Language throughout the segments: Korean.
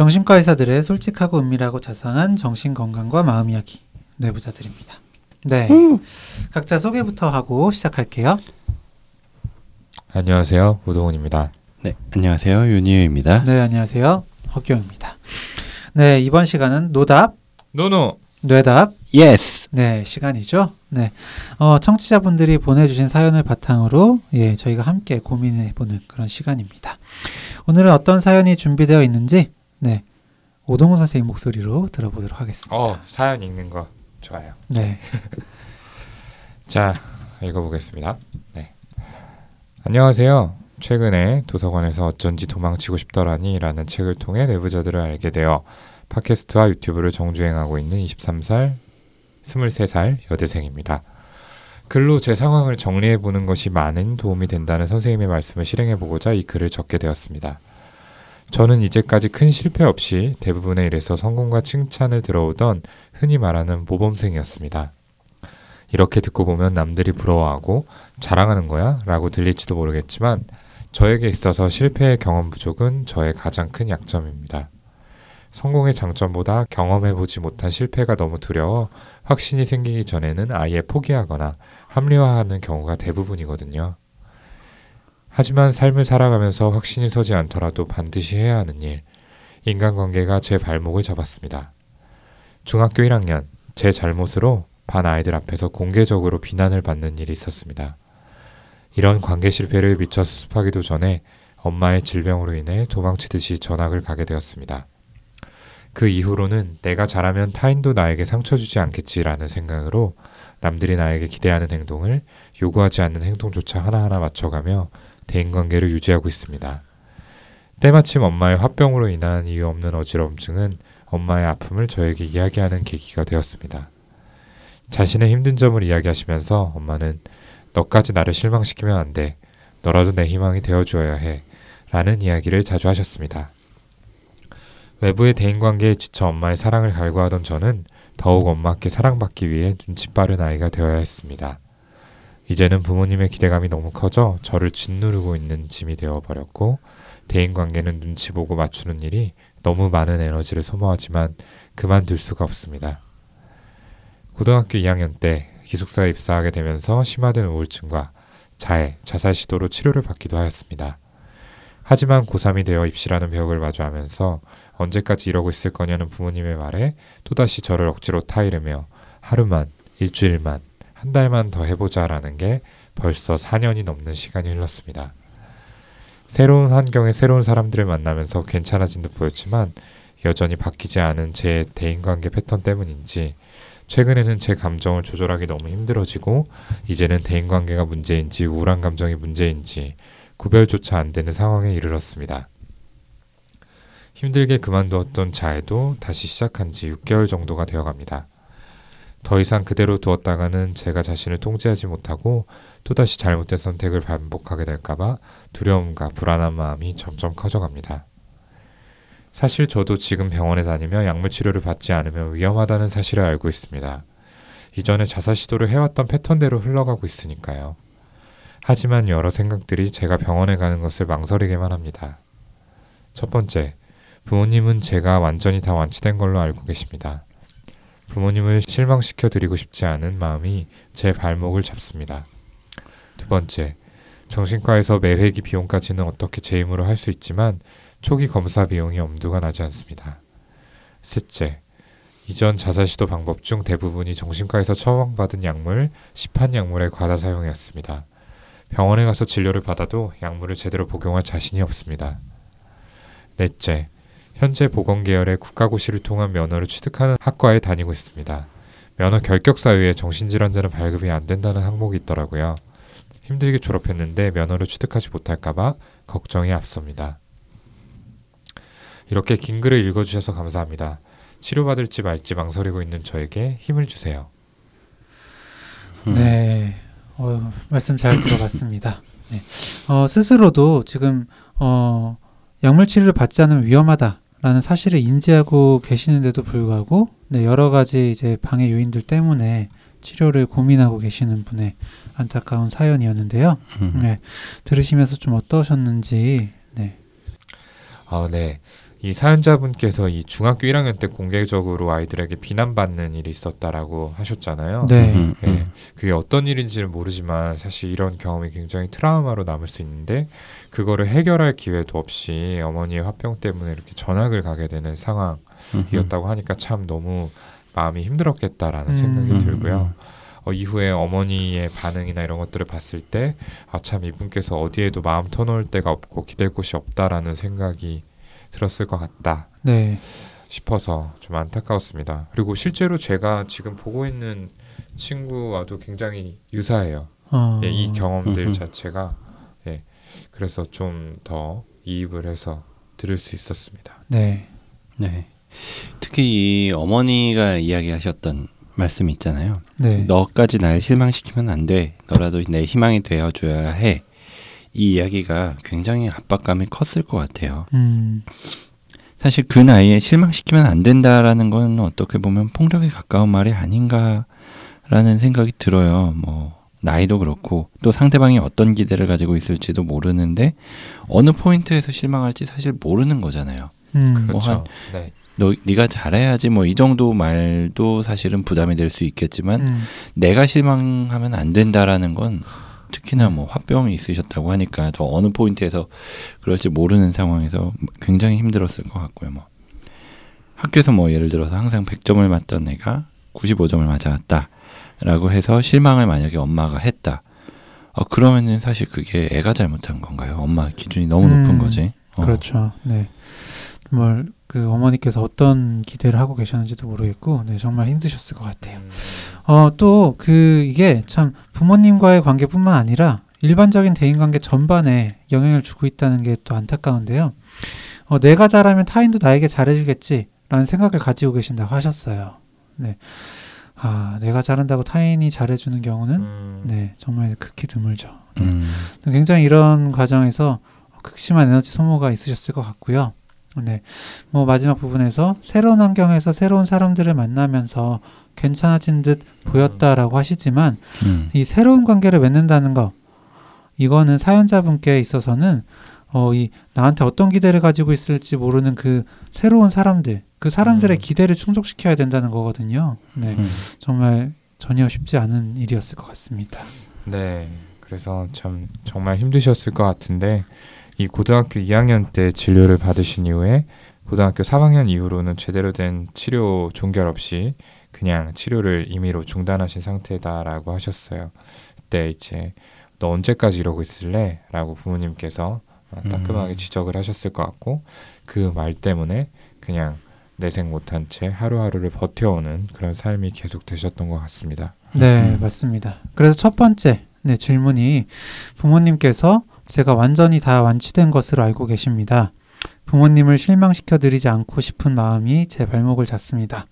정신과 의사들의 솔직하고 은밀하고 자상한 정신 건강과 마음 이야기 뇌부자들입니다. 네, 음. 각자 소개부터 하고 시작할게요. 안녕하세요. 우동훈입니다. 네, 안녕하세요. 윤희우입니다. 네, 안녕하세요. 허경입니다. 네, 이번 시간은 no답, no no. 뇌답, yes. 네, 시간이죠. 네, 어, 청취자분들이 보내주신 사연을 바탕으로 예, 저희가 함께 고민해보는 그런 시간입니다. 오늘은 어떤 사연이 준비되어 있는지 네, 오동훈 선생님 목소리로 들어보도록 하겠습니다. 어, 사연 읽는 거 좋아요. 네, 자, 읽어보겠습니다. 네. 안녕하세요. 최근에 도서관에서 어쩐지 도망치고 싶더라니 라는 책을 통해 내부자들을 알게 되어 팟캐스트와 유튜브를 정주행하고 있는 23살, 23살 여대생입니다. 글로 제 상황을 정리해 보는 것이 많은 도움이 된다는 선생님의 말씀을 실행해 보고자 이 글을 적게 되었습니다. 저는 이제까지 큰 실패 없이 대부분의 일에서 성공과 칭찬을 들어오던 흔히 말하는 모범생이었습니다. 이렇게 듣고 보면 남들이 부러워하고 자랑하는 거야? 라고 들릴지도 모르겠지만 저에게 있어서 실패의 경험 부족은 저의 가장 큰 약점입니다. 성공의 장점보다 경험해보지 못한 실패가 너무 두려워 확신이 생기기 전에는 아예 포기하거나 합리화하는 경우가 대부분이거든요. 하지만 삶을 살아가면서 확신이 서지 않더라도 반드시 해야 하는 일, 인간관계가 제 발목을 잡았습니다. 중학교 1학년, 제 잘못으로 반 아이들 앞에서 공개적으로 비난을 받는 일이 있었습니다. 이런 관계 실패를 미처 수습하기도 전에 엄마의 질병으로 인해 도망치듯이 전학을 가게 되었습니다. 그 이후로는 내가 잘하면 타인도 나에게 상처 주지 않겠지라는 생각으로 남들이 나에게 기대하는 행동을 요구하지 않는 행동조차 하나하나 맞춰가며 대인관계를 유지하고 있습니다. 때마침 엄마의 화병으로 인한 이유 없는 어지러움증은 엄마의 아픔을 저에게 이야기하는 계기가 되었습니다. 자신의 힘든 점을 이야기하시면서 엄마는 너까지 나를 실망시키면 안 돼. 너라도 내 희망이 되어주어야 해. 라는 이야기를 자주 하셨습니다. 외부의 대인관계에 지쳐 엄마의 사랑을 갈구하던 저는 더욱 엄마께 사랑받기 위해 눈치 빠른 아이가 되어야 했습니다. 이제는 부모님의 기대감이 너무 커져 저를 짓누르고 있는 짐이 되어버렸고 대인관계는 눈치 보고 맞추는 일이 너무 많은 에너지를 소모하지만 그만둘 수가 없습니다. 고등학교 2학년 때 기숙사에 입사하게 되면서 심화된 우울증과 자해, 자살 시도로 치료를 받기도 하였습니다. 하지만 고3이 되어 입시라는 벽을 마주하면서 언제까지 이러고 있을 거냐는 부모님의 말에 또다시 저를 억지로 타이르며 하루만, 일주일만, 한 달만 더 해보자라는 게 벌써 4년이 넘는 시간이 흘렀습니다. 새로운 환경에 새로운 사람들을 만나면서 괜찮아진 듯 보였지만 여전히 바뀌지 않은 제 대인관계 패턴 때문인지 최근에는 제 감정을 조절하기 너무 힘들어지고 이제는 대인관계가 문제인지 우울한 감정이 문제인지 구별조차 안 되는 상황에 이르렀습니다. 힘들게 그만두었던 자해도 다시 시작한 지 6개월 정도가 되어갑니다. 더 이상 그대로 두었다가는 제가 자신을 통제하지 못하고 또다시 잘못된 선택을 반복하게 될까봐 두려움과 불안한 마음이 점점 커져갑니다. 사실 저도 지금 병원에 다니며 약물 치료를 받지 않으면 위험하다는 사실을 알고 있습니다. 이전에 자살 시도를 해왔던 패턴대로 흘러가고 있으니까요. 하지만 여러 생각들이 제가 병원에 가는 것을 망설이게만 합니다. 첫 번째, 부모님은 제가 완전히 다 완치된 걸로 알고 계십니다. 부모님을 실망시켜 드리고 싶지 않은 마음이 제 발목을 잡습니다. 두 번째, 정신과에서 매회기 비용까지는 어떻게 제 힘으로 할 수 있지만 초기 검사 비용이 엄두가 나지 않습니다. 셋째, 이전 자살 시도 방법 중 대부분이 정신과에서 처방받은 약물, 시판 약물의 과다 사용이었습니다. 병원에 가서 진료를 받아도 약물을 제대로 복용할 자신이 없습니다. 넷째, 현재 보건 계열의 국가고시를 통한 면허를 취득하는 학과에 다니고 있습니다. 면허 결격사 외에 정신질환자는 발급이 안 된다는 항목이 있더라고요. 힘들게 졸업했는데 면허를 취득하지 못할까봐 걱정이 앞섭니다. 이렇게 긴 글을 읽어주셔서 감사합니다. 치료받을지 말지 망설이고 있는 저에게 힘을 주세요. 음. 네, 어, 말씀 잘 들어봤습니다. 네. 어, 스스로도 지금 어, 약물 치료를 받지 않으면 위험하다라는 사실을 인지하고 계시는데도 불구하고 네, 여러 가지 이제 방해 요인들 때문에 치료를 고민하고 계시는 분의 안타까운 사연이었는데요. 음. 네, 들으시면서 좀 어떠셨는지. 네, 아, 네. 이 사연자분께서 이 중학교 1학년 때 공개적으로 아이들에게 비난받는 일이 있었다라고 하셨잖아요. 네. 음, 예, 음. 그게 어떤 일인지는 모르지만 사실 이런 경험이 굉장히 트라우마로 남을 수 있는데 그거를 해결할 기회도 없이 어머니의 화병 때문에 이렇게 전학을 가게 되는 상황이었다고 하니까 참 너무 마음이 힘들었겠다라는 음. 생각이 음, 들고요. 어, 이후에 어머니의 반응이나 이런 것들을 봤을 때 아 참 이분께서 어디에도 마음 터놓을 데가 없고 기댈 곳이 없다라는 생각이 들었을 것 같다 네. 싶어서 좀 안타까웠습니다. 그리고 실제로 제가 지금 보고 있는 친구와도 굉장히 유사해요. 어, 예, 이 경험들. 자체가 예, 그래서 좀 더 이입을 해서 들을 수 있었습니다. 네. 네. 특히 이 어머니가 이야기하셨던 말씀 있잖아요. 네. 너까지 날 실망시키면 안 돼. 너라도 내 희망이 되어줘야 해. 이 이야기가 굉장히 압박감이 컸을 것 같아요. 음. 사실 그 나이에 실망시키면 안 된다라는 건 어떻게 보면 폭력에 가까운 말이 아닌가라는 생각이 들어요. 뭐 나이도 그렇고 또 상대방이 어떤 기대를 가지고 있을지도 모르는데 어느 포인트에서 실망할지 사실 모르는 거잖아요. 음. 뭐 그렇죠. 한- 네. 너 네가 잘해야지 뭐 이 정도 말도 사실은 부담이 될 수 있겠지만 음. 내가 실망하면 안 된다라는 건 특히나 뭐 화병이 있으셨다고 하니까 더 어느 포인트에서 그럴지 모르는 상황에서 굉장히 힘들었을 것 같고요. 뭐 학교에서 뭐 예를 들어서 항상 100점을 맞던 애가 95점을 맞아왔다라고 해서 실망을 만약에 엄마가 했다. 어 그러면은 사실 그게 애가 잘못한 건가요? 엄마 기준이 너무 음, 높은 거지. 어. 그렇죠. 네. 정말 그 어머니께서 어떤 기대를 하고 계셨는지도 모르겠고, 네 정말 힘드셨을 것 같아요. 음, 어, 또 그 이게 참 부모님과의 관계뿐만 아니라 일반적인 대인 관계 전반에 영향을 주고 있다는 게 또 안타까운데요. 어, 내가 잘하면 타인도 나에게 잘해주겠지라는 생각을 가지고 계신다고 하셨어요. 네. 아, 내가 잘한다고 타인이 잘해주는 경우는 음, 네 정말 극히 드물죠. 네. 음. 굉장히 이런 과정에서 극심한 에너지 소모가 있으셨을 것 같고요. 네. 뭐 마지막 부분에서 새로운 환경에서 새로운 사람들을 만나면서 괜찮아진 듯 보였다라고 하시지만 음. 이 새로운 관계를 맺는다는 거 이거는 사연자분께 있어서는 어, 이 나한테 어떤 기대를 가지고 있을지 모르는 그 새로운 사람들, 그 사람들의 음. 기대를 충족시켜야 된다는 거거든요. 네, 음. 정말 전혀 쉽지 않은 일이었을 것 같습니다. 네. 그래서 참 정말 힘드셨을 것 같은데 이 고등학교 2학년 때 진료를 받으신 이후에 고등학교 3학년 이후로는 제대로 된 치료 종결 없이 그냥 치료를 임의로 중단하신 상태다라고 하셨어요. 그때 이제 너 언제까지 이러고 있을래? 라고 부모님께서 어, 따끔하게 음. 지적을 하셨을 것 같고 그 말 때문에 그냥 내생 못한 채 하루하루를 버텨오는 그런 삶이 계속 되셨던 것 같습니다. 네, 음. 맞습니다. 그래서 첫 번째 네, 질문이 부모님께서 제가 완전히 다 완치된 것으로 알고 계십니다. 부모님을 실망시켜 드리지 않고 싶은 마음이 제 발목을 잡습니다.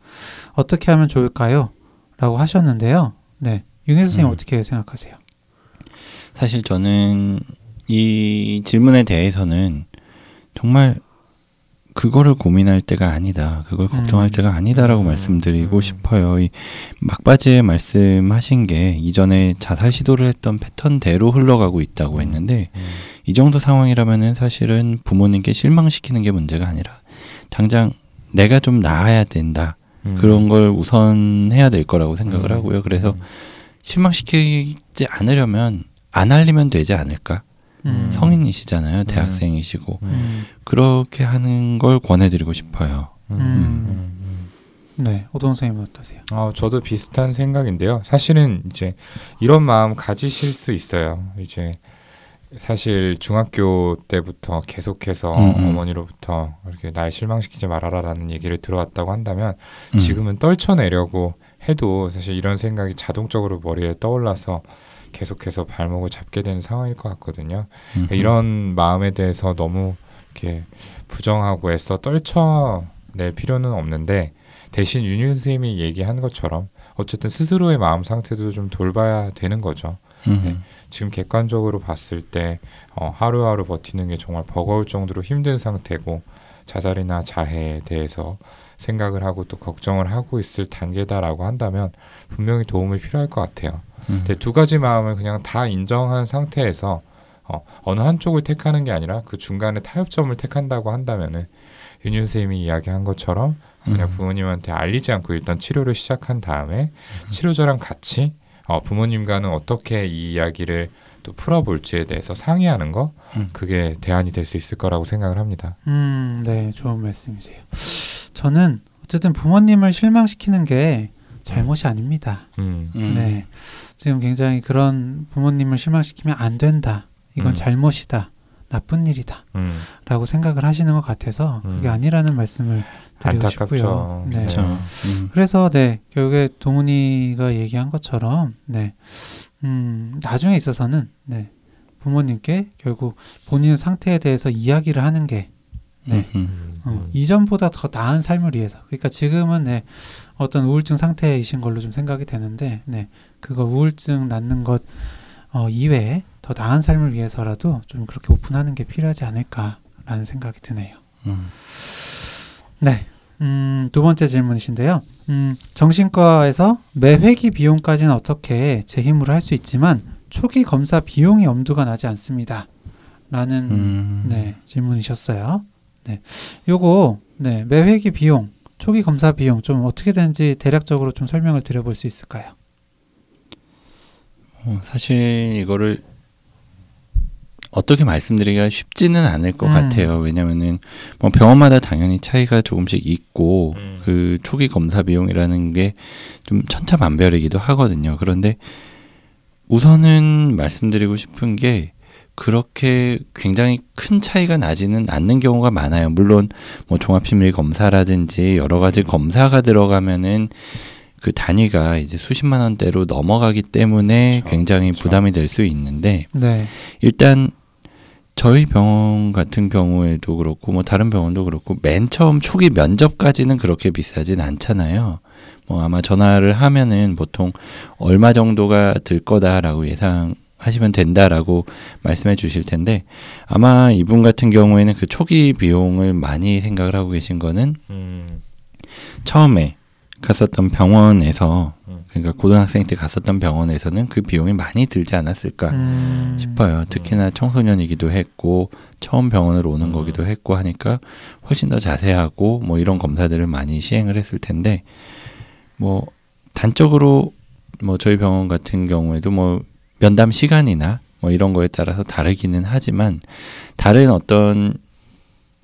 어떻게 하면 좋을까요? 라고 하셨는데요. 네. 윤희 선생님 음. 어떻게 생각하세요? 사실 저는 이 질문에 대해서는 정말 그거를 고민할 때가 아니다. 그걸 걱정할 음. 때가 아니다라고 음. 말씀드리고 음. 싶어요. 이 막바지에 말씀하신 게 이전에 자살 시도를 했던 패턴대로 흘러가고 있다고 했는데 음. 이 정도 상황이라면은 사실은 부모님께 실망시키는 게 문제가 아니라 당장 내가 좀 나아야 된다. 음. 그런 걸 우선해야 될 거라고 생각을 음. 하고요. 그래서 음. 실망시키지 않으려면 안 알리면 되지 않을까? 음. 성인이시잖아요. 대학생이시고. 음. 그렇게 하는 걸 권해드리고 싶어요. 음. 음. 음. 네. 오동 선생님 어떠세요? 어, 저도 비슷한 생각인데요. 사실은 이제 이런 마음 가지실 수 있어요. 이제 사실 중학교 때부터 계속해서 음, 음. 어머니로부터 이렇게 날 실망시키지 말아라라는 얘기를 들어왔다고 한다면 음. 지금은 떨쳐내려고 해도 사실 이런 생각이 자동적으로 머리에 떠올라서 계속해서 발목을 잡게 되는 상황일 것 같거든요. 음. 그러니까 이런 마음에 대해서 너무 이렇게 부정하고 애써 떨쳐낼 필요는 없는데 대신 윤윤 선생님이 얘기한 것처럼 어쨌든 스스로의 마음 상태도 좀 돌봐야 되는 거죠. 음. 네. 지금 객관적으로 봤을 때 어, 하루하루 버티는 게 정말 버거울 정도로 힘든 상태고 자살이나 자해에 대해서 생각을 하고 또 걱정을 하고 있을 단계다라고 한다면 분명히 도움이 필요할 것 같아요. 음. 두 가지 마음을 그냥 다 인정한 상태에서 어, 어느 한쪽을 택하는 게 아니라 그 중간에 타협점을 택한다고 한다면은 윤윤 쌤이 이야기한 것처럼 그냥 음. 부모님한테 알리지 않고 일단 치료를 시작한 다음에 치료자랑 같이 어, 부모님과는 어떻게 이 이야기를 또 풀어볼지에 대해서 상의하는 거 음. 그게 대안이 될 수 있을 거라고 생각을 합니다. 음, 네, 좋은 말씀이세요. 저는 어쨌든 부모님을 실망시키는 게 잘못이 아닙니다. 음. 음. 네, 지금 굉장히 그런 부모님을 실망시키면 안 된다. 이건 음. 잘못이다. 나쁜 일이다. 음. 라고 생각을 하시는 것 같아서 그게 음. 아니라는 말씀을 드리고 안타깝죠. 싶고요. 네. 그렇죠. 음. 그래서 네 결국에 동훈이가 얘기한 것처럼 네 음, 나중에 있어서는 네 부모님께 결국 본인 상태에 대해서 이야기를 하는 게 네. 음. 어, 음. 이전보다 더 나은 삶을 위해서 그러니까 지금은 네 어떤 우울증 상태이신 걸로 좀 생각이 되는데 네 그거 우울증 낫는 것 어, 이외에 더 나은 삶을 위해서라도 좀 그렇게 오픈하는 게 필요하지 않을까라는 생각이 드네요. 음. 네. 음, 두 번째 질문이신데요. 음, 정신과에서 매 회기 비용까지는 어떻게 제 힘으로 할 수 있지만 초기 검사 비용이 엄두가 나지 않습니다. 라는 음. 네, 질문이셨어요. 네. 요거 네, 매 회기 비용, 초기 검사 비용 좀 어떻게 되는지 대략적으로 좀 설명을 드려볼 수 있을까요? 어, 사실 이거를 어떻게 말씀드리기가 쉽지는 않을 것 음. 같아요. 왜냐면은 뭐 병원마다 당연히 차이가 조금씩 있고 음. 그 초기 검사 비용이라는 게 좀 천차만별이기도 하거든요. 그런데 우선은 말씀드리고 싶은 게 그렇게 굉장히 큰 차이가 나지는 않는 경우가 많아요. 물론 뭐 종합심리 검사라든지 여러 가지 검사가 들어가면은 그 단위가 이제 수십만 원대로 넘어가기 때문에 그렇죠. 굉장히 그렇죠. 부담이 될 수 있는데 네. 일단 저희 병원 같은 경우에도 그렇고 뭐 다른 병원도 그렇고 맨 처음 초기 면접까지는 그렇게 비싸진 않잖아요. 뭐 아마 전화를 하면은 보통 얼마 정도가 들 거다라고 예상 하시면 된다라고 말씀해 주실 텐데 아마 이분 같은 경우에는 그 초기 비용을 많이 생각을 하고 계신 거는 음. 처음에 갔었던 병원에서 음. 그러니까 고등학생 때 갔었던 병원에서는 그 비용이 많이 들지 않았을까 음, 싶어요. 특히나 청소년이기도 했고 처음 병원으로 오는 음. 거기도 했고 하니까 훨씬 더 자세하고 뭐 이런 검사들을 많이 시행을 했을 텐데 뭐 단적으로 뭐 저희 병원 같은 경우에도 뭐 면담 시간이나 뭐 이런 거에 따라서 다르기는 하지만 다른 어떤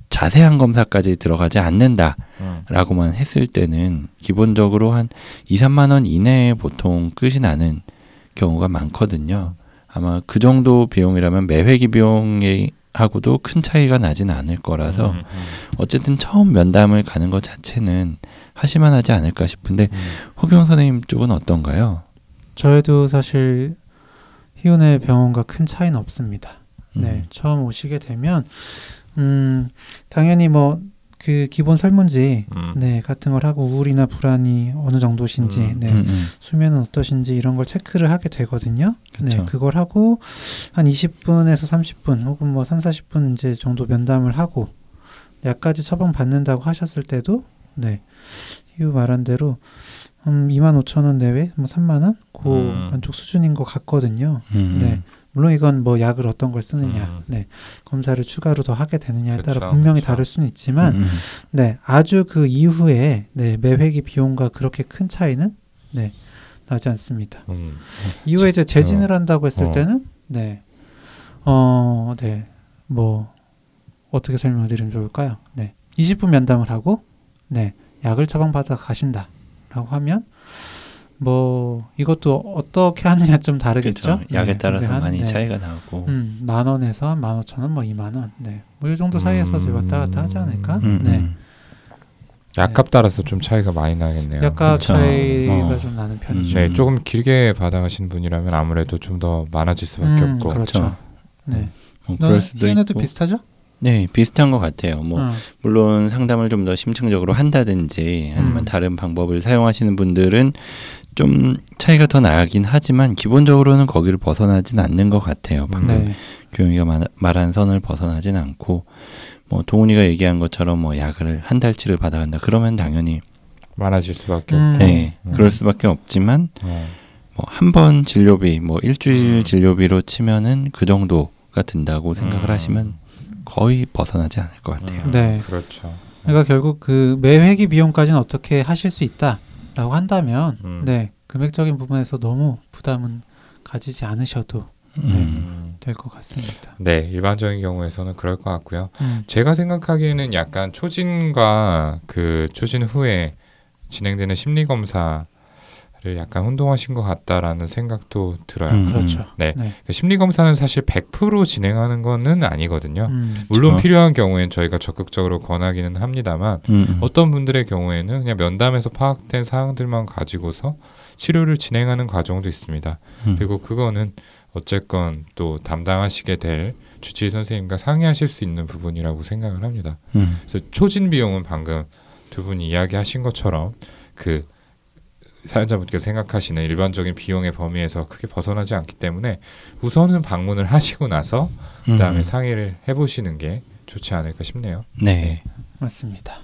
자세한 검사까지 들어가지 않는다. 음. 라고만 했을 때는 기본적으로 한 2, 3만 원 이내에 보통 끝이 나는 경우가 많거든요. 아마 그 정도 비용이라면 매회기 비용이 하고도 큰 차이가 나진 않을 거라서 음, 음, 어쨌든 처음 면담을 가는 것 자체는 하실만 하지 않을까 싶은데 음. 허경 선생님 쪽은 어떤가요? 저희도 사실 희운의 병원과 큰 차이는 없습니다. 네, 음. 처음 오시게 되면 음, 당연히 뭐 그 기본 설문지 음. 네, 같은 걸 하고 우울이나 불안이 어느 정도신지, 음. 네, 음, 음. 수면은 어떠신지 이런 걸 체크를 하게 되거든요. 네, 그쵸. 그걸 하고 한 20분에서 30분 혹은 뭐 3, 40분 이제 정도 면담을 하고 약까지 처방 받는다고 하셨을 때도 네. 희우 말한 대로 음, 2만 5천 원 내외, 뭐 3만 원, 그 음. 안쪽 수준인 것 같거든요. 음, 네. 물론 이건 뭐 약을 어떤 걸 쓰느냐, 음. 네. 검사를 추가로 더 하게 되느냐에 따라 그쵸, 분명히 그쵸. 다를 수는 있지만, 음, 네. 아주 그 이후에 네, 매회기 비용과 그렇게 큰 차이는 네. 나지 않습니다. 음. 이후에 이제 재진을 한다고 했을 어. 때는 네. 어, 네. 뭐 어떻게 설명드리면 좋을까요? 네. 20분 면담을 하고 네. 약을 처방받아 가신다 라고 하면 뭐 이것도 어떻게 하느냐 좀 다르겠죠. 그렇죠. 약에 네. 따라서 한, 많이 네. 차이가 나고 음, 만 원에서 한 만 오천 원, 뭐 이만 원, 네, 뭐이 정도 사이에서 음. 왔다 갔다 하지 않을까? 음, 네, 음. 약값 따라서 좀 차이가 많이 나겠네요. 약간 그쵸. 차이가 어. 좀 나는 편이죠. 네, 조금 길게 받아가신 분이라면 아무래도 좀 더 많아질 수밖에 음, 없고. 그렇죠. 그렇죠. 네, 뭐너 그럴 수도 있고 비슷하죠? 네 비슷한 것 같아요. 뭐 어. 물론 상담을 좀 더 심층적으로 한다든지 아니면 음. 다른 방법을 사용하시는 분들은 좀 차이가 더 나긴 하지만 기본적으로는 거기를 벗어나진 않는 것 같아요. 방금 네, 교영이가 말- 말한 선을 벗어나진 않고 뭐 동훈이가 얘기한 것처럼 뭐 약을 한 달치를 받아간다 그러면 당연히 많아질 수밖에 음. 없고. 네 음. 그럴 수밖에 없지만 어. 뭐한 번 진료비 뭐 일주일 음. 진료비로 치면은 그 정도가 든다고 생각을 음. 하시면 거의 벗어나지 않을 것 같아요. 음, 네. 그렇죠. 그러니까 결국 그 매회기 비용까지는 어떻게 하실 수 있다라고 한다면 음. 네 금액적인 부분에서 너무 부담은 가지지 않으셔도 음. 음. 될것 같습니다. 네, 일반적인 경우에서는 그럴 것 같고요. 음. 제가 생각하기에는 약간 초진과 그 초진 후에 진행되는 심리 검사를 약간 혼동하신 것 같다라는 생각도 들어요. 음. 그렇죠. 네. 네. 그 심리 검사는 사실 100% 진행하는 거는 아니거든요. 음. 물론 그렇죠. 필요한 경우엔 저희가 적극적으로 권하기는 합니다만 음. 어떤 분들의 경우에는 그냥 면담에서 파악된 사항들만 가지고서 치료를 진행하는 과정도 있습니다. 음. 그리고 그거는 어쨌건 또 담당하시게 될 주치의 선생님과 상의하실 수 있는 부분이라고 생각을 합니다. 음. 그래서 초진 비용은 방금 두 분이 이야기하신 것처럼 그 사연자분께서 생각하시는 일반적인 비용의 범위에서 크게 벗어나지 않기 때문에 우선은 방문을 하시고 나서 그다음에 음. 상의를 해보시는 게 좋지 않을까 싶네요. 네. 맞습니다.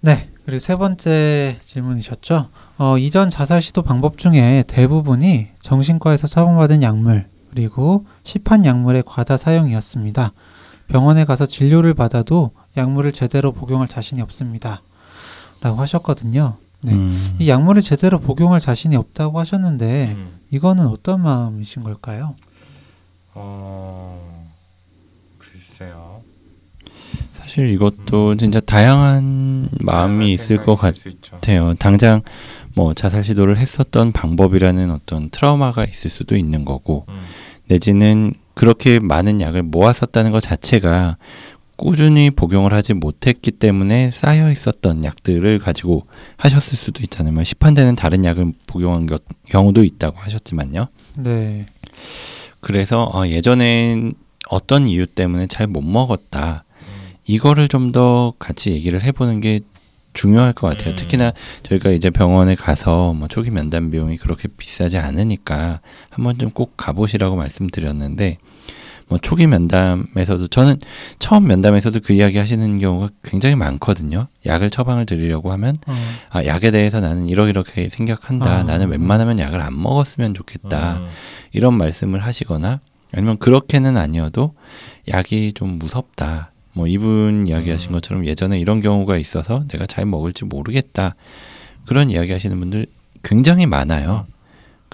네. 그리고 세 번째 질문이셨죠. 어, 이전 자살 시도 방법 중에 대부분이 정신과에서 처방받은 약물 그리고 시판 약물의 과다 사용이었습니다. 병원에 가서 진료를 받아도 약물을 제대로 복용할 자신이 없습니다. 라고 하셨거든요. 네. 음. 이 약물을 제대로 복용할 자신이 없다고 하셨는데 음. 이거는 어떤 마음이신 걸까요? 어... 글쎄요. 사실 이것도 진짜 다양한 마음이 있을 것. 같아요. 당장 뭐 자살 시도를 했었던 방법이라는 어떤 트라우마가 있을 수도 있는 거고 음. 내지는 그렇게 많은 약을 모았었다는 것 자체가 꾸준히 복용을 하지 못했기 때문에 쌓여 있었던 약들을 가지고 하셨을 수도 있잖아요. 뭐 시판되는 다른 약을 복용한 것, 경우도 있다고 하셨지만요. 네. 그래서 어, 예전엔 어떤 이유 때문에 잘 못 먹었다. 음. 이거를 좀 더 같이 얘기를 해보는 게 중요할 것 같아요. 음. 특히나 저희가 이제 병원에 가서 뭐 초기 면담 비용이 그렇게 비싸지 않으니까 한 번쯤 꼭 가보시라고 말씀드렸는데 뭐 초기 면담에서도 저는 처음 면담에서도 그 이야기 하시는 경우가 굉장히 많거든요. 약을 처방을 드리려고 하면 어, 아 약에 대해서 나는 이러이렇게 생각한다. 아. 나는 웬만하면 약을 안 먹었으면 좋겠다. 음. 이런 말씀을 하시거나 아니면 그렇게는 아니어도 약이 좀 무섭다. 뭐 이분 이야기하신 음. 것처럼 예전에 이런 경우가 있어서 내가 잘 먹을지 모르겠다. 그런 이야기 하시는 분들 굉장히 많아요.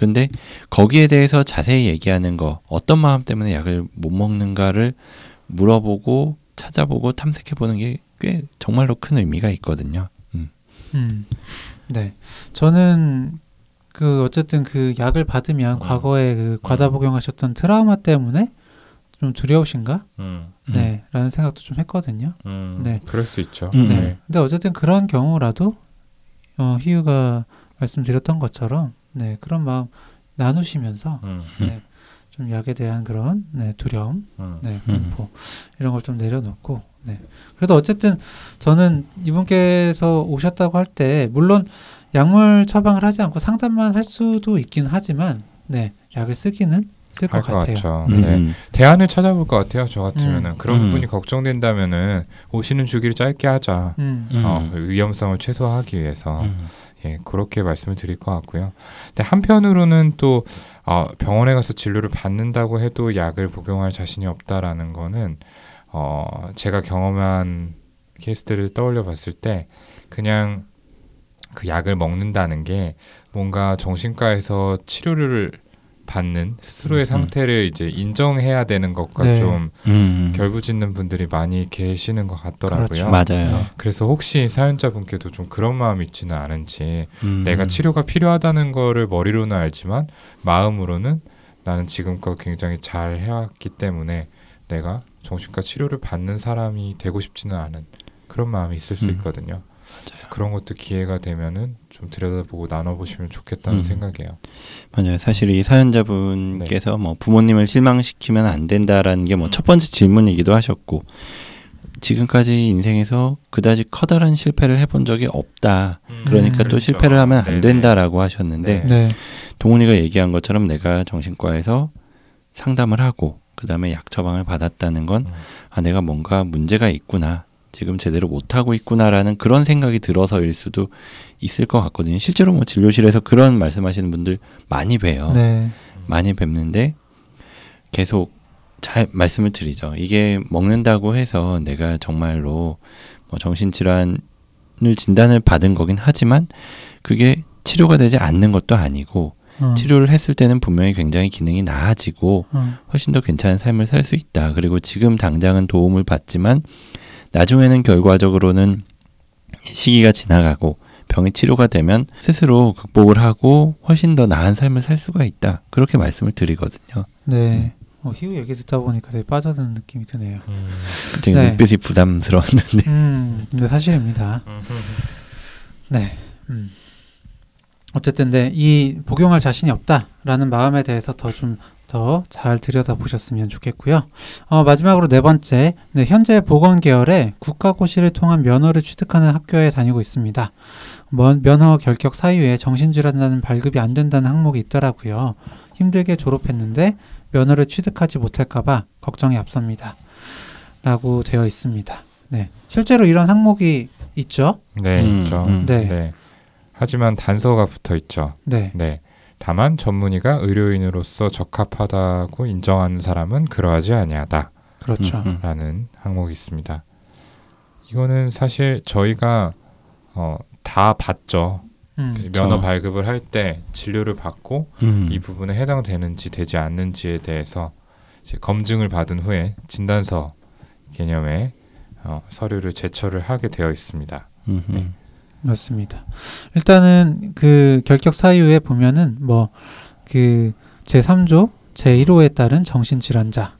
근데 거기에 대해서 자세히 얘기하는 거 어떤 마음 때문에 약을 못 먹는가를 물어보고 찾아보고 탐색해 보는 게 꽤 정말로 큰 의미가 있거든요. 음. 음. 네. 저는 그 어쨌든 그 약을 받으면 음. 과거에 그 과다 음. 복용하셨던 트라우마 때문에 좀 두려우신가? 음. 음. 네. 라는 생각도 좀 했거든요. 음. 네. 그럴 수 있죠. 음. 네. 근데 어쨌든 그런 경우라도 어, 희유가 말씀드렸던 것처럼 네, 그런 마음 나누시면서 음. 네, 좀 약에 대한 그런 네, 두려움, 음. 네, 음. 공포 이런 걸 좀 내려놓고 네. 그래도 어쨌든 저는 이분께서 오셨다고 할 때 물론 약물 처방을 하지 않고 상담만 할 수도 있긴 하지만 네, 약을 쓰기는 쓸 것 같아요. 음. 네. 대안을 찾아볼 것 같아요. 저 같으면은 음. 그런 음. 부분이 걱정된다면은 오시는 주기를 짧게 하자. 음. 음. 어, 위험성을 최소화하기 위해서 음. 예 그렇게 말씀을 드릴 것 같고요. 근데 한편으로는 또 어, 병원에 가서 진료를 받는다고 해도 약을 복용할 자신이 없다라는 거는 어, 제가 경험한 케이스들을 떠올려 봤을 때 그냥 그 약을 먹는다는 게 뭔가 정신과에서 치료를 받는 스스로의 음. 상태를 이제 인정해야 되는 것과 네. 좀 음. 결부짓는 분들이 많이 계시는 것 같더라고요. 그렇죠. 맞아요. 그래서 혹시 사연자분께도 좀 그런 마음이 있지는 않은지 음. 내가 치료가 필요하다는 거를 머리로는 알지만 마음으로는 나는 지금껏 굉장히 잘 해왔기 때문에 내가 정신과 치료를 받는 사람이 되고 싶지는 않은 그런 마음이 있을 수 음. 있거든요. 그런 것도 기회가 되면은 좀 들여다보고 나눠보시면 좋겠다는 음. 생각이에요. 맞아요. 사실 이 사연자분께서 뭐 부모님을 실망시키면 안 된다라는 게뭐 음. 첫 번째 질문이기도 하셨고 지금까지 인생에서 그다지 커다란 실패를 해본 적이 없다. 그러니까 음, 또 그렇죠. 실패를 하면 안 네네. 된다라고 하셨는데 네. 네. 동훈이가 얘기한 것처럼 내가 정신과에서 상담을 하고 그다음에 약 처방을 받았다는 건 음. 아, 내가 뭔가 문제가 있구나. 지금 제대로 못하고 있구나라는 그런 생각이 들어서일 수도 있을 것 같거든요. 실제로 뭐 진료실에서 그런 말씀하시는 분들 많이 봬요. 네. 많이 뵙는데 계속 잘 말씀을 드리죠. 이게 먹는다고 해서 내가 정말로 뭐 정신질환을 진단을 받은 거긴 하지만 그게 치료가 되지 않는 것도 아니고 어. 치료를 했을 때는 분명히 굉장히 기능이 나아지고 어. 훨씬 더 괜찮은 삶을 살 수 있다. 그리고 지금 당장은 도움을 받지만 나중에는 결과적으로는 시기가 지나가고 병이 치료가 되면 스스로 극복을 하고 훨씬 더 나은 삶을 살 수가 있다. 그렇게 말씀을 드리거든요. 네. 어, 희우 얘기 듣다 보니까 되게 빠져드는 느낌이 드네요. 음. 되게 네. 눈빛이 부담스러웠는데. 음, 근데 사실입니다. 네. 음. 어쨌든 네, 이 복용할 자신이 없다라는 마음에 대해서 더 좀 더 잘 들여다 보셨으면 좋겠고요. 어, 마지막으로 네 번째, 네, 현재 보건 계열에 국가고시를 통한 면허를 취득하는 학교에 다니고 있습니다. 먼- 면허 결격 사유에 정신질환자는 발급이 안 된다는 항목이 있더라고요. 힘들게 졸업했는데 면허를 취득하지 못할까봐 걱정이 앞섭니다. 라고 되어 있습니다. 네, 실제로 이런 항목이 있죠. 네, 음, 있죠. 음. 네. 네. 하지만 단서가 붙어 있죠. 네. 네. 다만 전문의가 의료인으로서 적합하다고 인정하는 사람은 그러하지 아니하다라는 그렇죠. 음, 음. 항목이 있습니다. 이거는 사실 저희가 어, 다 봤죠. 음, 면허 그쵸. 발급을 할 때 진료를 받고 음. 이 부분에 해당되는지 되지 않는지에 대해서 이제 검증을 받은 후에 진단서 개념의 어, 서류를 제출을 하게 되어 있습니다. 네. 맞습니다. 일단은 그 결격 사유에 보면은 뭐 그 제3조 제1호에 따른 정신질환자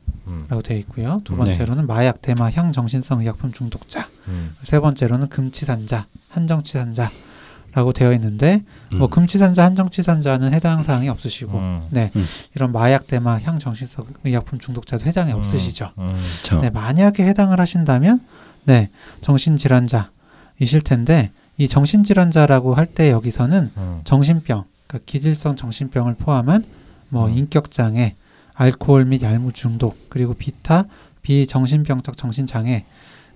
라고 음, 되어 있고요. 두 네. 번째로는 마약, 대마, 향 정신성 의약품 중독자. 음, 세 번째로는 금치산자, 한정치산자라고 되어 있는데 뭐 음. 금치산자, 한정치산자는 해당 사항이 없으시고 음, 네. 음. 이런 마약, 대마, 향 정신성 의약품 중독자도 해당이 음, 없으시죠. 음. 네, 만약에 해당을 하신다면 네, 정신질환자이실 텐데 이 정신질환자라고 할 때 여기서는 음, 정신병, 그러니까 기질성 정신병을 포함한 뭐 음. 인격장애, 알코올 및 얄무 중독, 그리고 비타 비정신병적 정신장애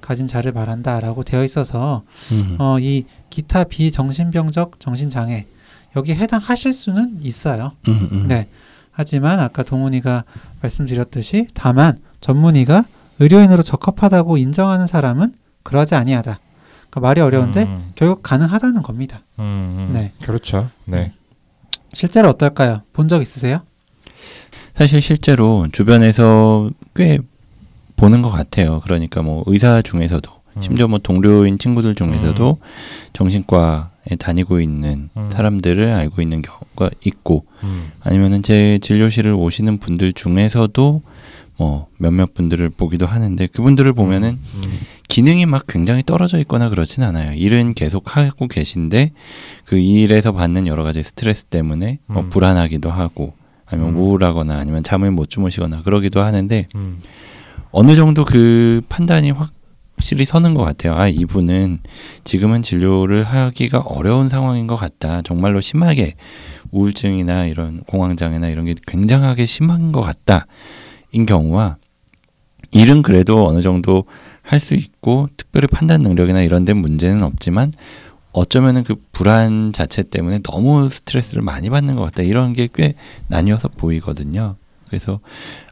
가진 자를 말한다라고 되어 있어서 음. 어, 이 기타 비정신병적 정신장애 여기 해당하실 수는 있어요. 음, 음. 네. 하지만 아까 동훈이가 말씀드렸듯이 다만 전문의가 의료인으로 적합하다고 인정하는 사람은 그러하지 아니하다. 그러니까 말이 어려운데 음, 결국 가능하다는 겁니다. 음, 음, 네. 그렇죠. 네. 실제로 어떨까요? 본 적 있으세요? 사실 실제로 주변에서 꽤 보는 것 같아요. 그러니까 뭐 의사 중에서도 음. 심지어 뭐 동료인 친구들 중에서도 정신과에 다니고 있는 음. 사람들을 알고 있는 경우가 있고 음, 아니면은 제 진료실을 오시는 분들 중에서도 뭐 몇몇 분들을 보기도 하는데 그분들을 보면은 음, 기능이 막 굉장히 떨어져 있거나 그렇진 않아요. 일은 계속 하고 계신데 그 일에서 받는 여러 가지 스트레스 때문에 뭐 음. 불안하기도 하고 아니면 음. 우울하거나 아니면 잠을 못 주무시거나 그러기도 하는데 음, 어느 정도 그 판단이 확실히 서는 것 같아요. 아, 이분은 지금은 진료를 하기가 어려운 상황인 것 같다. 정말로 심하게 우울증이나 이런 공황장애나 이런 게 굉장하게 심한 것 같다. 인 경우와 일은 그래도 어느 정도 할 수 있고 특별히 판단 능력이나 이런 데 문제는 없지만 어쩌면은 그 불안 자체 때문에 너무 스트레스를 많이 받는 것 같다. 이런 게 꽤 나뉘어서 보이거든요. 그래서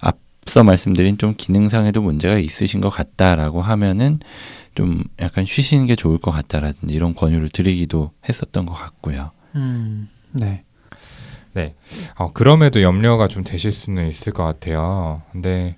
앞서 말씀드린 좀 기능상에도 문제가 있으신 것 같다라고 하면은 좀 약간 쉬시는 게 좋을 것 같다라든지 이런 권유를 드리기도 했었던 것 같고요. 음, 네. 어, 그럼에도 염려가 좀 되실 수는 있을 것 같아요. 근데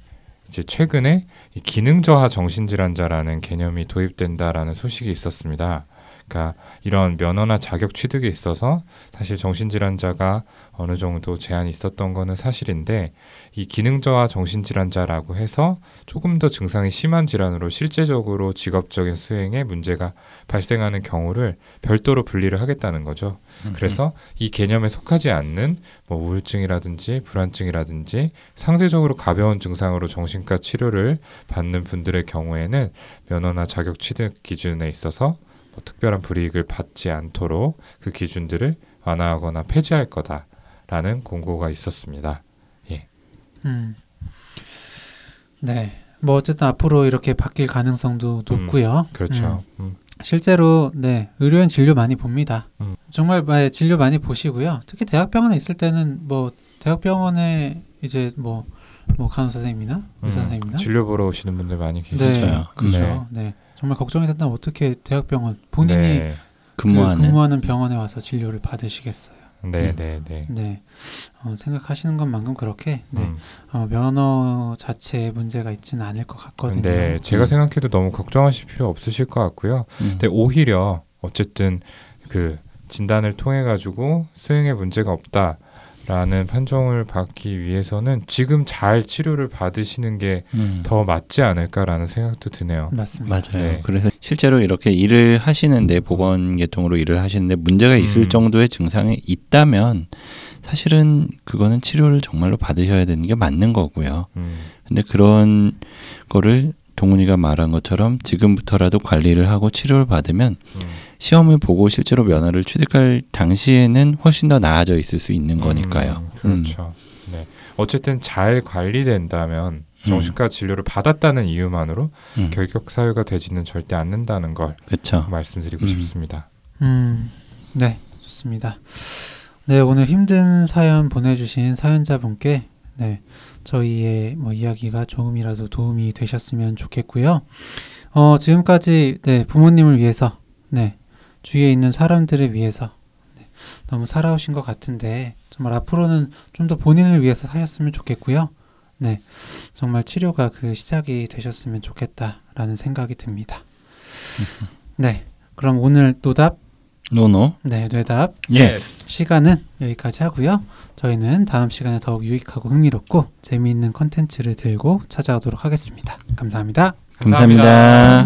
이제 최근에 이 기능 저하 정신 질환자라는 개념이 도입된다라는 소식이 있었습니다. 그러니까 이런 면허나 자격 취득에 있어서 사실 정신 질환자가 어느 정도 제한이 있었던 거는 사실인데 이 기능 저하 정신 질환자라고 해서 조금 더 증상이 심한 질환으로 실제적으로 직업적인 수행에 문제가 발생하는 경우를 별도로 분리를 하겠다는 거죠. 그래서 이 개념에 속하지 않는 뭐 우울증이라든지 불안증이라든지 상대적으로 가벼운 증상으로 정신과 치료를 받는 분들의 경우에는 면허나 자격 취득 기준에 있어서 뭐 특별한 불이익을 받지 않도록 그 기준들을 완화하거나 폐지할 거다 라는 공고가 있었습니다. 음. 네. 뭐 어쨌든 앞으로 이렇게 바뀔 가능성도 높고요. 그렇죠. 음. 실제로 네 의료인 진료 많이 봅니다. 음. 정말 마- 진료 많이 보시고요. 특히 대학병원에 있을 때는 뭐 대학병원에 이제 뭐뭐 간호 선생님이나 의사 음. 선생님이나 진료 보러 오시는 분들 많이 계시죠. 네? 그렇죠. 네. 네. 정말 걱정이 된다면 어떻게 대학병원 본인이 네. 그 근무하는 근무하는 병원에 와서 진료를 받으시겠어요. 네, 음. 네, 네. 네, 어, 생각하시는 것만큼 그렇게 네, 음. 어, 면허 자체에 문제가 있지는 않을 것 같거든요. 네, 제가 음. 생각해도 너무 걱정하실 필요 없으실 것 같고요. 음. 근데 오히려 어쨌든 그 진단을 통해 가지고 수행에 문제가 없다 라는 판정을 받기 위해서는 지금 잘 치료를 받으시는 게 음. 더 맞지 않을까라는 생각도 드네요. 맞습니다. 맞아요. 네. 그래서 실제로 이렇게 일을 하시는데 보건 계통으로 일을 하시는데 문제가 있을 음. 정도의 증상이 있다면 사실은 그거는 치료를 정말로 받으셔야 되는 게 맞는 거고요. 음, 근데 그런 거를 동훈이가 말한 것처럼 지금부터라도 관리를 하고 치료를 받으면 음. 시험을 보고 실제로 면허를 취득할 당시에는 훨씬 더 나아져 있을 수 있는 거니까요. 음, 그렇죠. 네. 어쨌든 잘 관리된다면 정신과 진료를 받았다는 이유만으로 음. 결격 사유가 되지는 절대 않는다는 걸 그렇죠. 말씀드리고 음. 싶습니다. 음, 네, 좋습니다. 네, 오늘 힘든 사연 보내주신 사연자분께 네, 저희의 뭐 이야기가 조금이라도 도움이 되셨으면 좋겠고요. 어, 지금까지 네, 부모님을 위해서, 네, 주위에 있는 사람들을 위해서 네, 너무 살아오신 것 같은데 정말 앞으로는 좀 더 본인을 위해서 사셨으면 좋겠고요. 네, 정말 치료가 그 시작이 되셨으면 좋겠다라는 생각이 듭니다. 네, 그럼 오늘 no답, no no. 네, 뇌답 예. 시간은 여기까지 하고요. 저희는 다음 시간에 더욱 유익하고 흥미롭고 재미있는 컨텐츠를 들고 찾아오도록 하겠습니다. 감사합니다. 감사합니다.